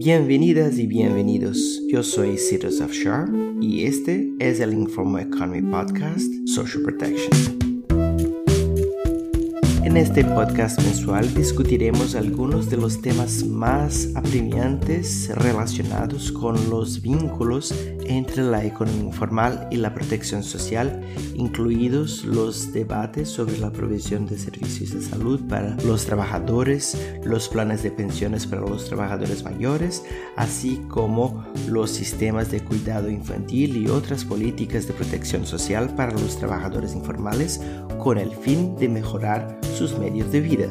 Bienvenidas y bienvenidos. Yo soy Cyrus Afshar y este es el Informo Economy Podcast Social Protection. En este podcast mensual discutiremos algunos de los temas más apremiantes relacionados con los vínculos entre la economía informal y la protección social, incluidos los debates sobre la provisión de servicios de salud para los trabajadores, los planes de pensiones para los trabajadores mayores, así como los sistemas de cuidado infantil y otras políticas de protección social para los trabajadores informales con el fin de mejorar sus medios de vida.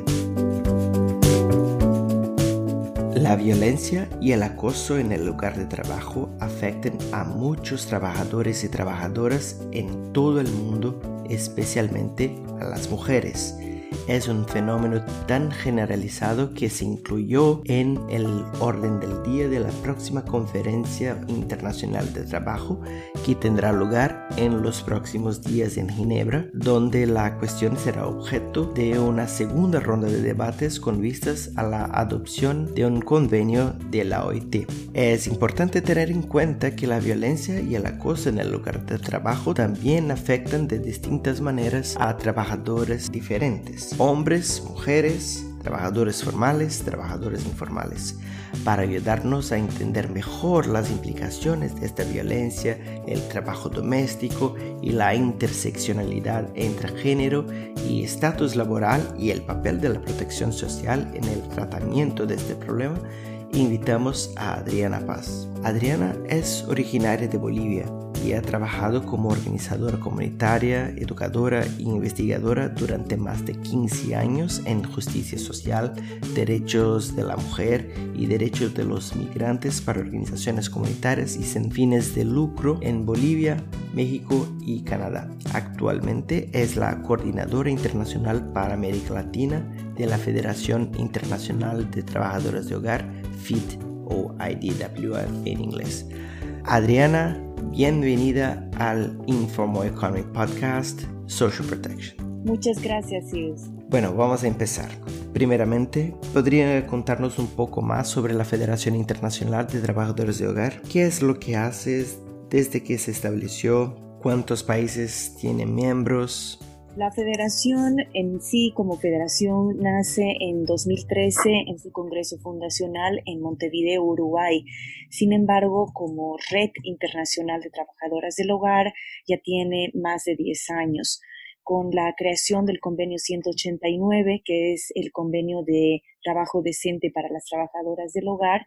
La violencia y el acoso en el lugar de trabajo afectan a muchos trabajadores y trabajadoras en todo el mundo, especialmente a las mujeres es un fenómeno tan generalizado que se incluyó en el orden del día de la próxima conferencia internacional de trabajo que tendrá lugar en los próximos días en Ginebra, donde la cuestión será objeto de una segunda ronda de debates con vistas a la adopción de un convenio de la OIT. Es importante tener en cuenta que la violencia y el acoso en el lugar de trabajo también afectan de distintas maneras a trabajadores diferentes hombres, mujeres, trabajadores formales, trabajadores informales, para ayudarnos a entender mejor las implicaciones de esta violencia, el trabajo doméstico y la interseccionalidad entre género y estatus laboral y el papel de la protección social en el tratamiento de este problema, invitamos a Adriana Paz. Adriana es originaria de Bolivia y ha trabajado como organizadora comunitaria, educadora e investigadora durante más de 15 años en justicia social, derechos de la mujer y derechos de los migrantes para organizaciones comunitarias y sin fines de lucro en Bolivia, México y Canadá. Actualmente es la coordinadora internacional para América Latina de la Federación Internacional de Trabajadores de Hogar, FIT o IDWF en inglés. Adriana Bienvenida al Informal Economic Podcast Social Protection. Muchas gracias, Sius. Bueno, vamos a empezar. Primeramente, ¿podría contarnos un poco más sobre la Federación Internacional de Trabajadores de Hogar? ¿Qué es lo que haces desde que se estableció? ¿Cuántos países tiene miembros? La federación en sí como federación nace en 2013 en su Congreso Fundacional en Montevideo, Uruguay. Sin embargo, como Red Internacional de Trabajadoras del Hogar ya tiene más de 10 años. Con la creación del convenio 189, que es el convenio de trabajo decente para las trabajadoras del hogar,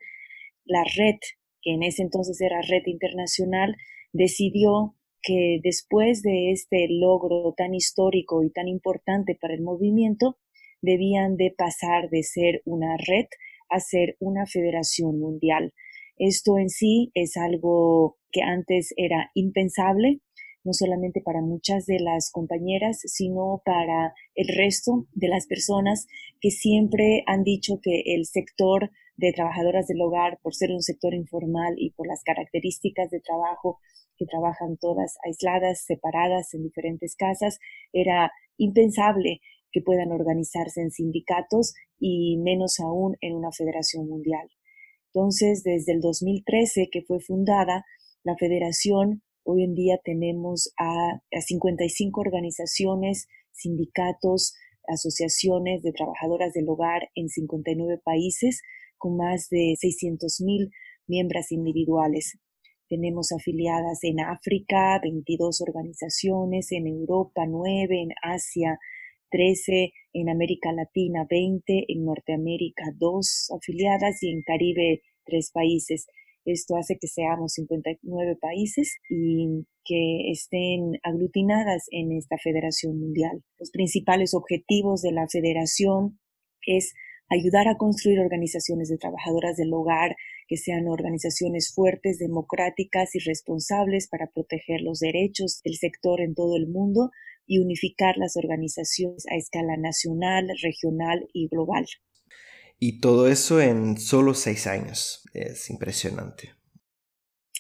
la red, que en ese entonces era Red Internacional, decidió que después de este logro tan histórico y tan importante para el movimiento, debían de pasar de ser una red a ser una federación mundial. Esto en sí es algo que antes era impensable, no solamente para muchas de las compañeras, sino para el resto de las personas que siempre han dicho que el sector de trabajadoras del hogar, por ser un sector informal y por las características de trabajo que trabajan todas aisladas, separadas en diferentes casas, era impensable que puedan organizarse en sindicatos y menos aún en una federación mundial. Entonces, desde el 2013 que fue fundada, la federación, hoy en día tenemos a, a 55 organizaciones, sindicatos, asociaciones de trabajadoras del hogar en 59 países, con más de 600.000 miembros individuales. Tenemos afiliadas en África 22 organizaciones, en Europa 9, en Asia 13, en América Latina 20, en Norteamérica 2 afiliadas y en Caribe 3 países. Esto hace que seamos 59 países y que estén aglutinadas en esta Federación Mundial. Los principales objetivos de la Federación es ayudar a construir organizaciones de trabajadoras del hogar que sean organizaciones fuertes, democráticas y responsables para proteger los derechos del sector en todo el mundo y unificar las organizaciones a escala nacional, regional y global. Y todo eso en solo seis años. Es impresionante.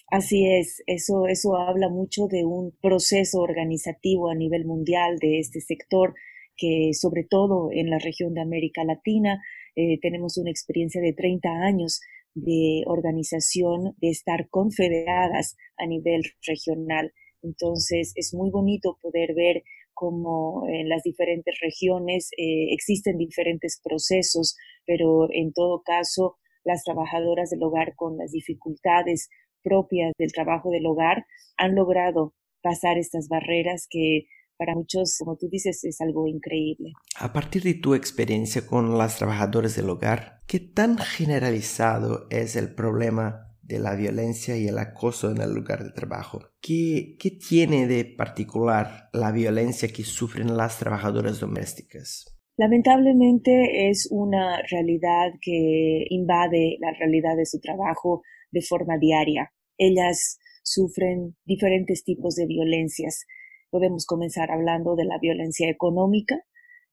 Así es, eso, eso habla mucho de un proceso organizativo a nivel mundial de este sector que sobre todo en la región de América Latina eh, tenemos una experiencia de 30 años de organización de estar confederadas a nivel regional. Entonces es muy bonito poder ver cómo en las diferentes regiones eh, existen diferentes procesos, pero en todo caso las trabajadoras del hogar con las dificultades propias del trabajo del hogar han logrado pasar estas barreras que para muchos, como tú dices, es algo increíble. A partir de tu experiencia con las trabajadoras del hogar, ¿qué tan generalizado es el problema de la violencia y el acoso en el lugar de trabajo? ¿Qué, qué tiene de particular la violencia que sufren las trabajadoras domésticas? Lamentablemente es una realidad que invade la realidad de su trabajo de forma diaria. Ellas sufren diferentes tipos de violencias Podemos comenzar hablando de la violencia económica,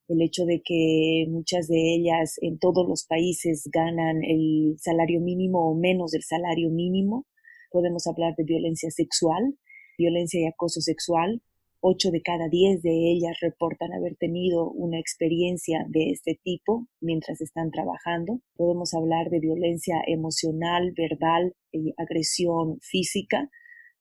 el hecho de que muchas de ellas en todos los países ganan el salario mínimo o menos del salario mínimo. Podemos hablar de violencia sexual, violencia y acoso sexual. Ocho de cada diez de ellas reportan haber tenido una experiencia de este tipo mientras están trabajando. Podemos hablar de violencia emocional, verbal y agresión física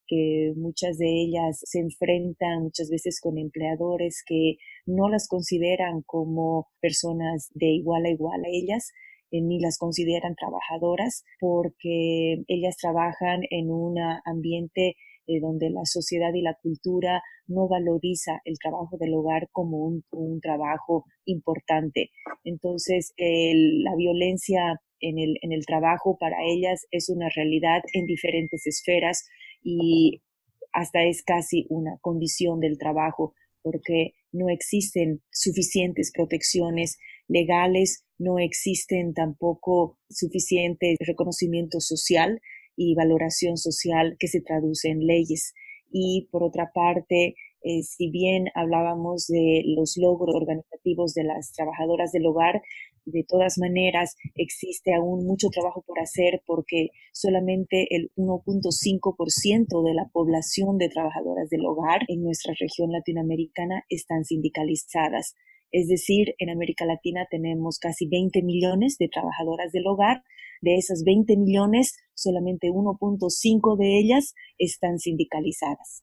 que muchas de ellas se enfrentan muchas veces con empleadores que no las consideran como personas de igual a igual a ellas, eh, ni las consideran trabajadoras porque ellas trabajan en un ambiente eh, donde la sociedad y la cultura no valoriza el trabajo del hogar como un, trabajo importante. Entonces, la violencia en el, en el trabajo para ellas es una realidad en diferentes esferas y hasta es casi una condición del trabajo porque no existen suficientes protecciones legales, no existen tampoco suficiente reconocimiento social y valoración social que se traduce en leyes. Y por otra parte, eh, si bien hablábamos de los logros organizativos de las trabajadoras del hogar, de todas maneras existe aún mucho trabajo por hacer porque solamente el 1.5% de la población de trabajadoras del hogar en nuestra región latinoamericana están sindicalizadas. Es decir, en América Latina tenemos casi 20 millones de trabajadoras del hogar. De esas 20 millones, solamente 1.5 de ellas están sindicalizadas.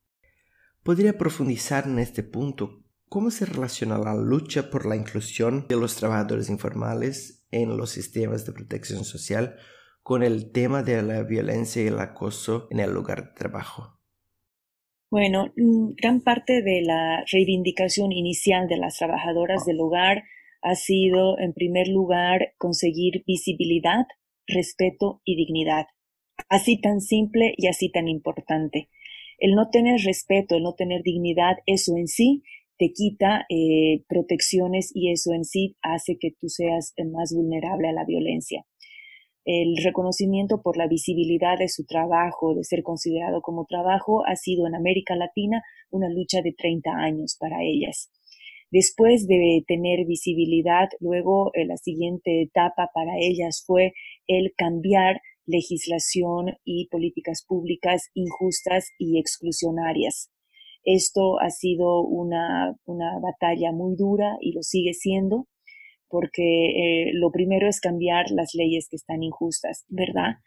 ¿Podría profundizar en este punto? ¿Cómo se relaciona la lucha por la inclusión de los trabajadores informales en los sistemas de protección social con el tema de la violencia y el acoso en el lugar de trabajo? Bueno, mm, gran parte de la reivindicación inicial de las trabajadoras del hogar ha sido, en primer lugar, conseguir visibilidad, respeto y dignidad. Así tan simple y así tan importante. El no tener respeto, el no tener dignidad, eso en sí te quita eh, protecciones y eso en sí hace que tú seas más vulnerable a la violencia. El reconocimiento por la visibilidad de su trabajo, de ser considerado como trabajo, ha sido en América Latina una lucha de 30 años para ellas. Después de tener visibilidad, luego eh, la siguiente etapa para ellas fue el cambiar legislación y políticas públicas injustas y exclusionarias. Esto ha sido una, una batalla muy dura y lo sigue siendo porque eh, lo primero es cambiar las leyes que están injustas, ¿verdad?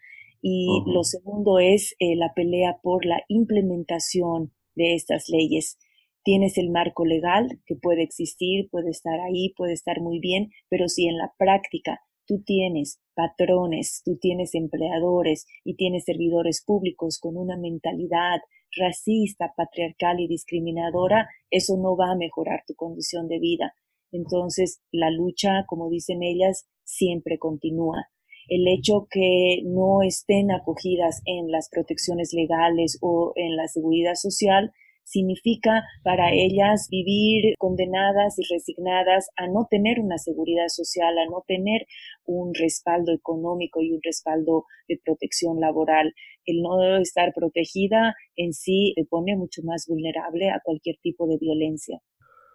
Y lo segundo es eh, la pelea por la implementación de estas leyes. Tienes el marco legal que puede existir, puede estar ahí, puede estar muy bien, pero si en la práctica tú tienes patrones, tú tienes empleadores y tienes servidores públicos con una mentalidad racista, patriarcal y discriminadora, eso no va a mejorar tu condición de vida. Entonces, la lucha, como dicen ellas, siempre continúa. El hecho que no estén acogidas en las protecciones legales o en la seguridad social significa para ellas vivir condenadas y resignadas a no tener una seguridad social, a no tener un respaldo económico y un respaldo de protección laboral. El no estar protegida en sí le pone mucho más vulnerable a cualquier tipo de violencia.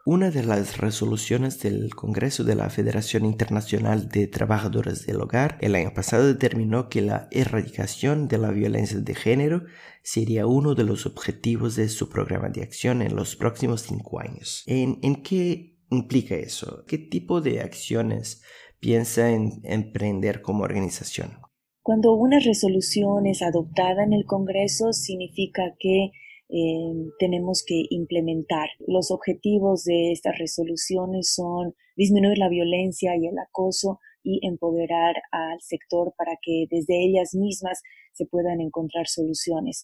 Una de las resoluciones del Congreso de la Federación Internacional de Trabajadores del Hogar el año pasado determinó que la erradicación de la violencia de género sería uno de los objetivos de su programa de acción en los próximos cinco años. ¿En, qué implica eso? ¿Qué tipo de acciones piensa en emprender como organización? Cuando una resolución es adoptada en el Congreso, significa que eh, tenemos que implementar. Los objetivos de estas resoluciones son disminuir la violencia y el acoso y empoderar al sector para que desde ellas mismas se puedan encontrar soluciones.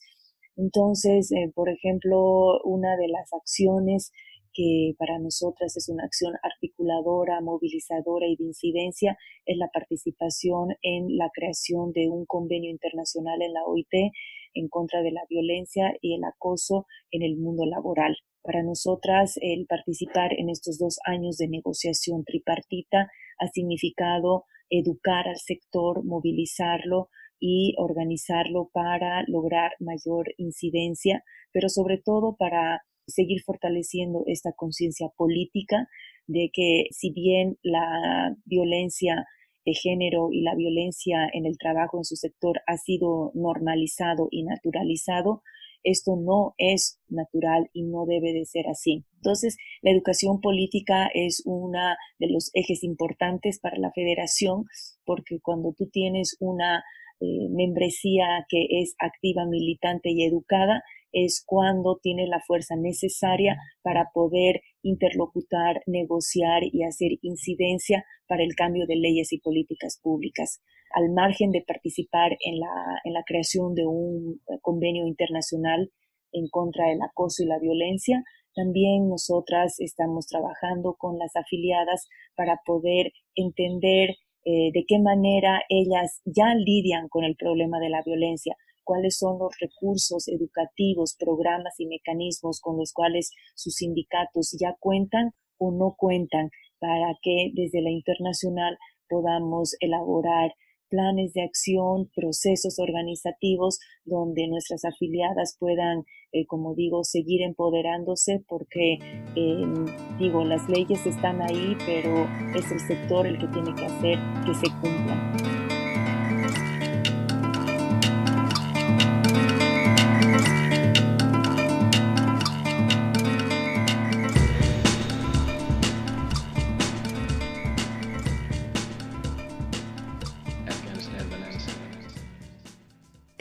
Entonces, eh, por ejemplo, una de las acciones que para nosotras es una acción articuladora, movilizadora y de incidencia, es la participación en la creación de un convenio internacional en la OIT en contra de la violencia y el acoso en el mundo laboral. Para nosotras, el participar en estos dos años de negociación tripartita ha significado educar al sector, movilizarlo y organizarlo para lograr mayor incidencia, pero sobre todo para seguir fortaleciendo esta conciencia política de que si bien la violencia de género y la violencia en el trabajo en su sector ha sido normalizado y naturalizado, esto no es natural y no debe de ser así. Entonces, la educación política es uno de los ejes importantes para la federación porque cuando tú tienes una eh, membresía que es activa, militante y educada, es cuando tiene la fuerza necesaria para poder interlocutar, negociar y hacer incidencia para el cambio de leyes y políticas públicas. Al margen de participar en la, en la creación de un eh, convenio internacional en contra del acoso y la violencia, también nosotras estamos trabajando con las afiliadas para poder entender eh, de qué manera ellas ya lidian con el problema de la violencia, cuáles son los recursos educativos, programas y mecanismos con los cuales sus sindicatos ya cuentan o no cuentan para que desde la internacional podamos elaborar planes de acción, procesos organizativos donde nuestras afiliadas puedan, eh, como digo, seguir empoderándose porque, em, digo, las leyes están ahí, pero es el sector el que tiene que hacer que se cumplan.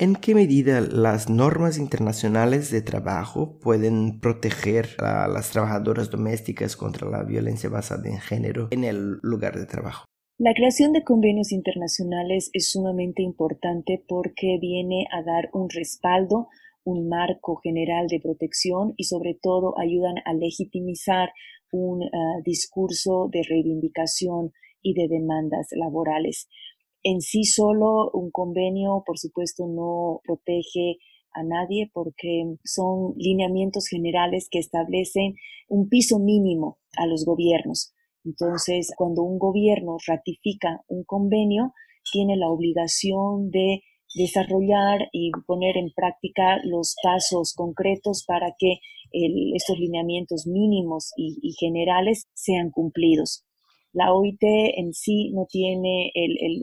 ¿En qué medida las normas internacionales de trabajo pueden proteger a las trabajadoras domésticas contra la violencia basada en género en el lugar de trabajo? La creación de convenios internacionales es sumamente importante porque viene a dar un respaldo, un marco general de protección y sobre todo ayudan a legitimizar un ah, discurso de reivindicación y de demandas laborales. En sí solo un convenio, por supuesto, no protege a nadie porque son lineamientos generales que establecen un piso mínimo a los gobiernos. Entonces, cuando un gobierno ratifica un convenio, tiene la obligación de desarrollar y poner en práctica los pasos concretos para que estos lineamientos mínimos y generales sean cumplidos. La OIT en sí no tiene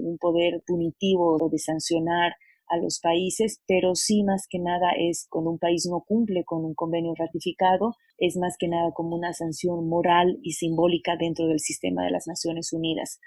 un poder punitivo de sancionar a los países, pero sí más que nada es cuando un país no cumple con un convenio ratificado, es más que nada como una sanción moral y simbólica dentro del sistema de las Naciones Unidas.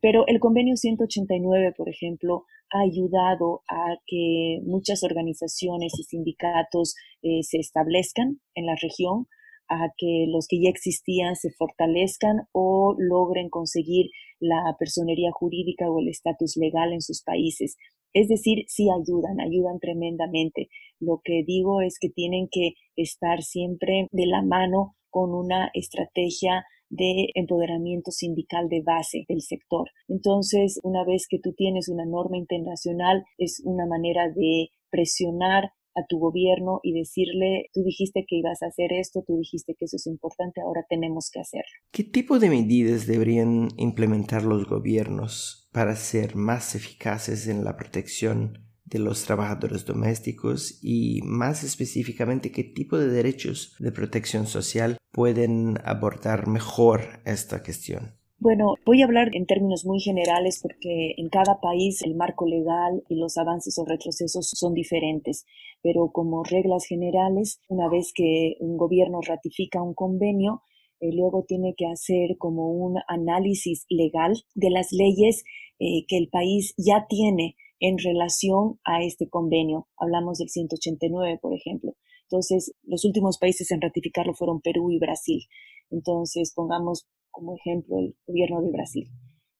Pero el convenio 189, por ejemplo, ha ayudado a que muchas organizaciones y sindicatos eh, se establezcan en la región, a que los que ya existían se fortalezcan o logren conseguir la personería jurídica o el estatus legal en sus países. Es decir, sí ayudan, ayudan tremendamente. Lo que digo es que tienen que estar siempre de la mano con una estrategia de empoderamiento sindical de base del sector. Entonces, una vez que tú tienes una norma internacional, es una manera de presionar a tu gobierno y decirle, tú dijiste que ibas a hacer esto, tú dijiste que eso es importante, ahora tenemos que hacerlo. ¿Qué tipo de medidas deberían implementar los gobiernos para ser más eficaces en la protección de los trabajadores domésticos y más específicamente qué tipo de derechos de protección social pueden abordar mejor esta cuestión? Bueno, voy a hablar en términos muy generales porque en cada país el marco legal y los avances o retrocesos son diferentes, pero como reglas generales, una vez que un gobierno ratifica un convenio, eh, luego tiene que hacer como un análisis legal de las leyes eh, que el país ya tiene en relación a este convenio. Hablamos del 189, por ejemplo. Entonces, los últimos países en ratificarlo fueron Perú y Brasil. Entonces, pongamos como ejemplo el gobierno de Brasil.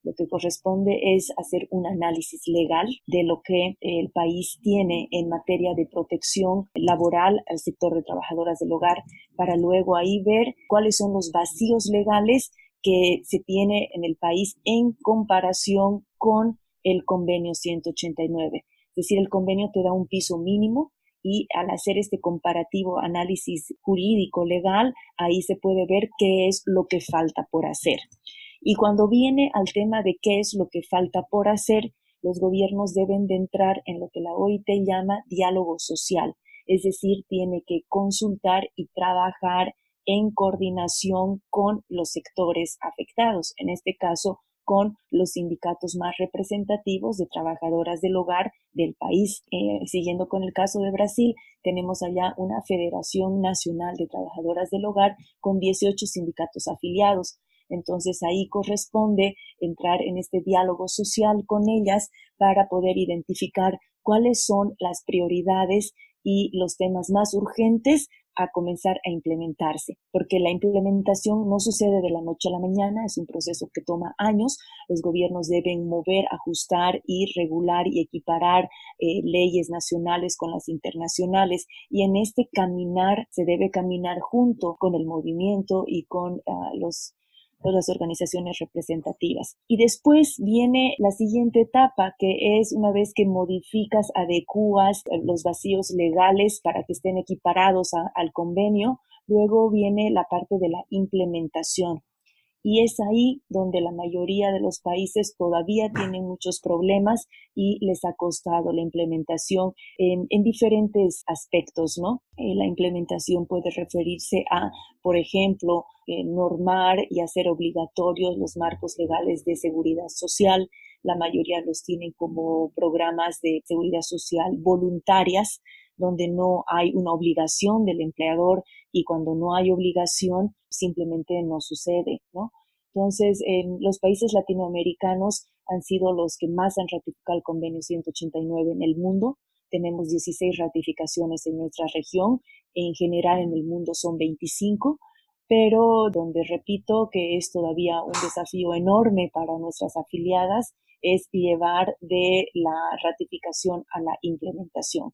Lo que corresponde es hacer un análisis legal de lo que el país tiene en materia de protección laboral al sector de trabajadoras del hogar para luego ahí ver cuáles son los vacíos legales que se tiene en el país en comparación con el convenio 189. Es decir, el convenio te da un piso mínimo y al hacer este comparativo análisis jurídico legal, ahí se puede ver qué es lo que falta por hacer. Y cuando viene al tema de qué es lo que falta por hacer, los gobiernos deben de entrar en lo que la OIT llama diálogo social, es decir, tiene que consultar y trabajar en coordinación con los sectores afectados, en este caso con los sindicatos más representativos de trabajadoras del hogar del país. Eh, siguiendo con el caso de Brasil, tenemos allá una Federación Nacional de Trabajadoras del Hogar con 18 sindicatos afiliados. Entonces ahí corresponde entrar en este diálogo social con ellas para poder identificar cuáles son las prioridades y los temas más urgentes a comenzar a implementarse, porque la implementación no sucede de la noche a la mañana, es un proceso que toma años, los gobiernos deben mover, ajustar y regular y equiparar eh, leyes nacionales con las internacionales y en este caminar se debe caminar junto con el movimiento y con ah, los las organizaciones representativas. Y después viene la siguiente etapa, que es una vez que modificas, adecuas los vacíos legales para que estén equiparados al convenio, luego viene la parte de la implementación. Y es ahí donde la mayoría de los países todavía tienen muchos problemas y les ha costado la implementación en, diferentes aspectos, ¿no? Eh, la implementación puede referirse a, por ejemplo, eh, normar y hacer obligatorios los marcos legales de seguridad social. La mayoría los tienen como programas de seguridad social voluntarias, donde no hay una obligación del empleador y cuando no hay obligación simplemente no sucede, ¿no? Entonces, en los países latinoamericanos han sido los que más han ratificado el convenio 189 en el mundo. Tenemos 16 ratificaciones en nuestra región. En general, en el mundo son 25 pero donde repito que es todavía un desafío enorme para nuestras afiliadas es llevar de la ratificación a la implementación.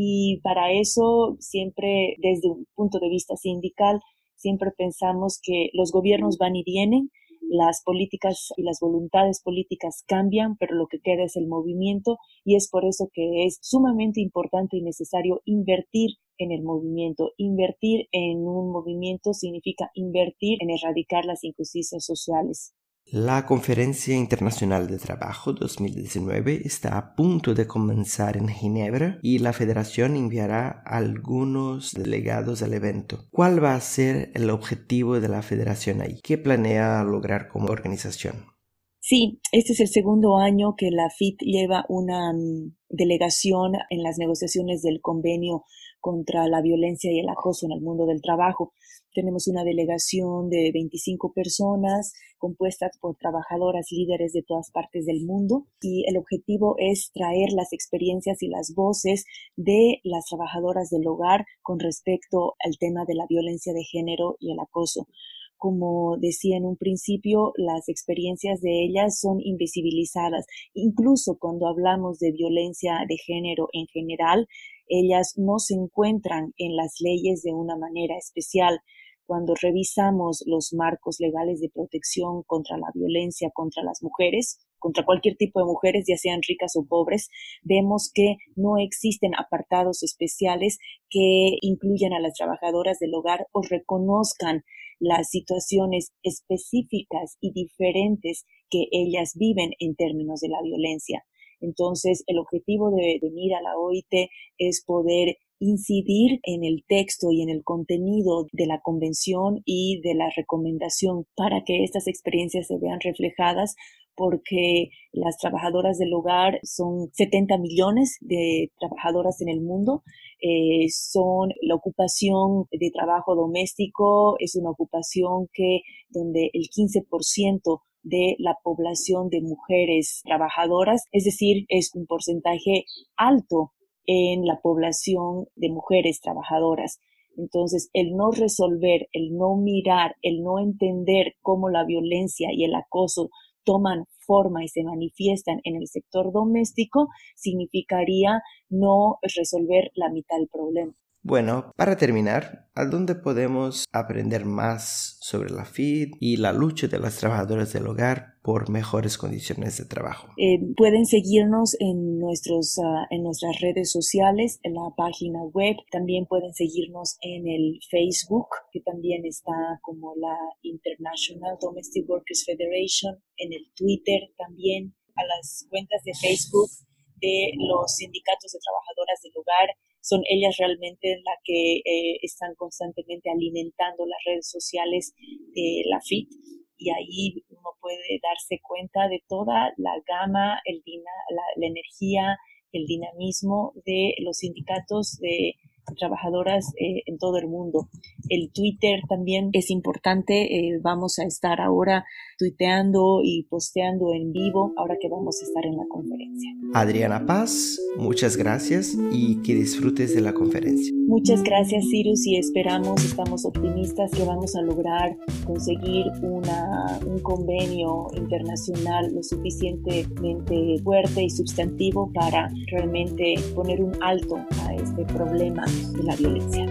Y para eso, siempre desde un punto de vista sindical, siempre pensamos que los gobiernos van y vienen, las políticas y las voluntades políticas cambian, pero lo que queda es el movimiento y es por eso que es sumamente importante y necesario invertir en el movimiento. Invertir en un movimiento significa invertir en erradicar las injusticias sociales. La Conferencia Internacional de Trabajo 2019 está a punto de comenzar en Ginebra y la Federación enviará algunos delegados al evento. ¿Cuál va a ser el objetivo de la Federación ahí? ¿Qué planea lograr como organización? Sí, este es el segundo año que la FIT lleva una mm, delegación en las negociaciones del convenio contra la violencia y el acoso en el mundo del trabajo. Tenemos una delegación de 25 personas compuestas por trabajadoras líderes de todas partes del mundo y el objetivo es traer las experiencias y las voces de las trabajadoras del hogar con respecto al tema de la violencia de género y el acoso como decía en un principio, las experiencias de ellas son invisibilizadas. Incluso cuando hablamos de violencia de género en general, ellas no se encuentran en las leyes de una manera especial. Cuando revisamos los marcos legales de protección contra la violencia contra las mujeres, contra cualquier tipo de mujeres, ya sean ricas o pobres, vemos que no existen apartados especiales que incluyan a las trabajadoras del hogar o reconozcan las situaciones específicas y diferentes que ellas viven en términos de la violencia. Entonces, el objetivo de venir a la OIT es poder incidir en el texto y en el contenido de la convención y de la recomendación para que estas experiencias se vean reflejadas porque las trabajadoras del hogar son 70 millones de trabajadoras en el mundo. Eh, son la ocupación de trabajo doméstico, es una ocupación que donde el 15% de la población de mujeres trabajadoras, es decir, es un porcentaje alto en la población de mujeres trabajadoras. Entonces, el no resolver, el no mirar, el no entender cómo la violencia y el acoso toman forma y se manifiestan en el sector doméstico, significaría no resolver la mitad del problema. Bueno, para terminar, ¿a dónde podemos aprender más sobre la FID y la lucha de las trabajadoras del hogar por mejores condiciones de trabajo? Eh, pueden seguirnos en, nuestros, ah, en nuestras redes sociales, en la página web. También pueden seguirnos en el Facebook, que también está como la International Domestic Workers Federation, en el Twitter también, a las cuentas de Facebook de los sindicatos de trabajadoras del hogar son ellas realmente las que eh, están constantemente alimentando las redes sociales de la FIT y ahí uno puede darse cuenta de toda la gama, el la energía, el dinamismo de los sindicatos de trabajadoras eh, en todo el mundo. El Twitter también es importante. Eh, vamos a estar ahora tuiteando y posteando en vivo ahora que vamos a estar en la conferencia. Adriana Paz, muchas gracias y que disfrutes de la conferencia. Muchas gracias, Cirus, y esperamos, estamos optimistas que vamos a lograr conseguir una, un convenio internacional lo suficientemente fuerte y sustantivo para realmente poner un alto a este problema de la violencia.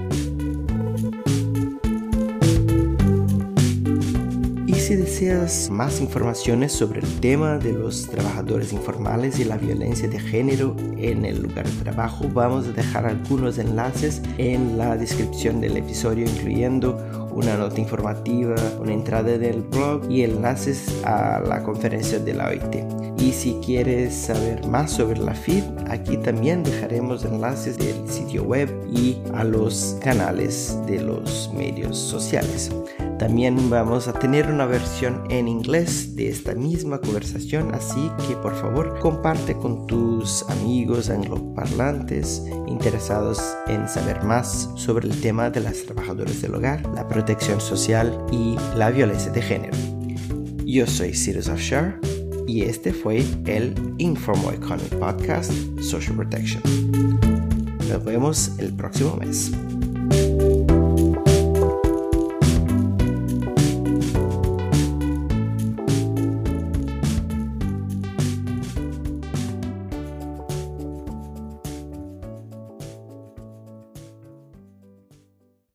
Y si deseas más informaciones sobre el tema de los trabajadores informales y la violencia de género en el lugar de trabajo, vamos a dejar algunos enlaces en la descripción del episodio, incluyendo una nota informativa, una entrada del blog y enlaces a la conferencia de la OIT. Y si quieres saber más sobre la FID, aquí también dejaremos enlaces del sitio web y a los canales de los medios sociales. También vamos a tener una versión en inglés de esta misma conversación, así que por favor comparte con tus amigos angloparlantes interesados en saber más sobre el tema de las trabajadoras del hogar, la protección social y la violencia de género. Yo soy Cyrus Afshar y este fue el Informal Economy Podcast Social Protection. Nos vemos el próximo mes.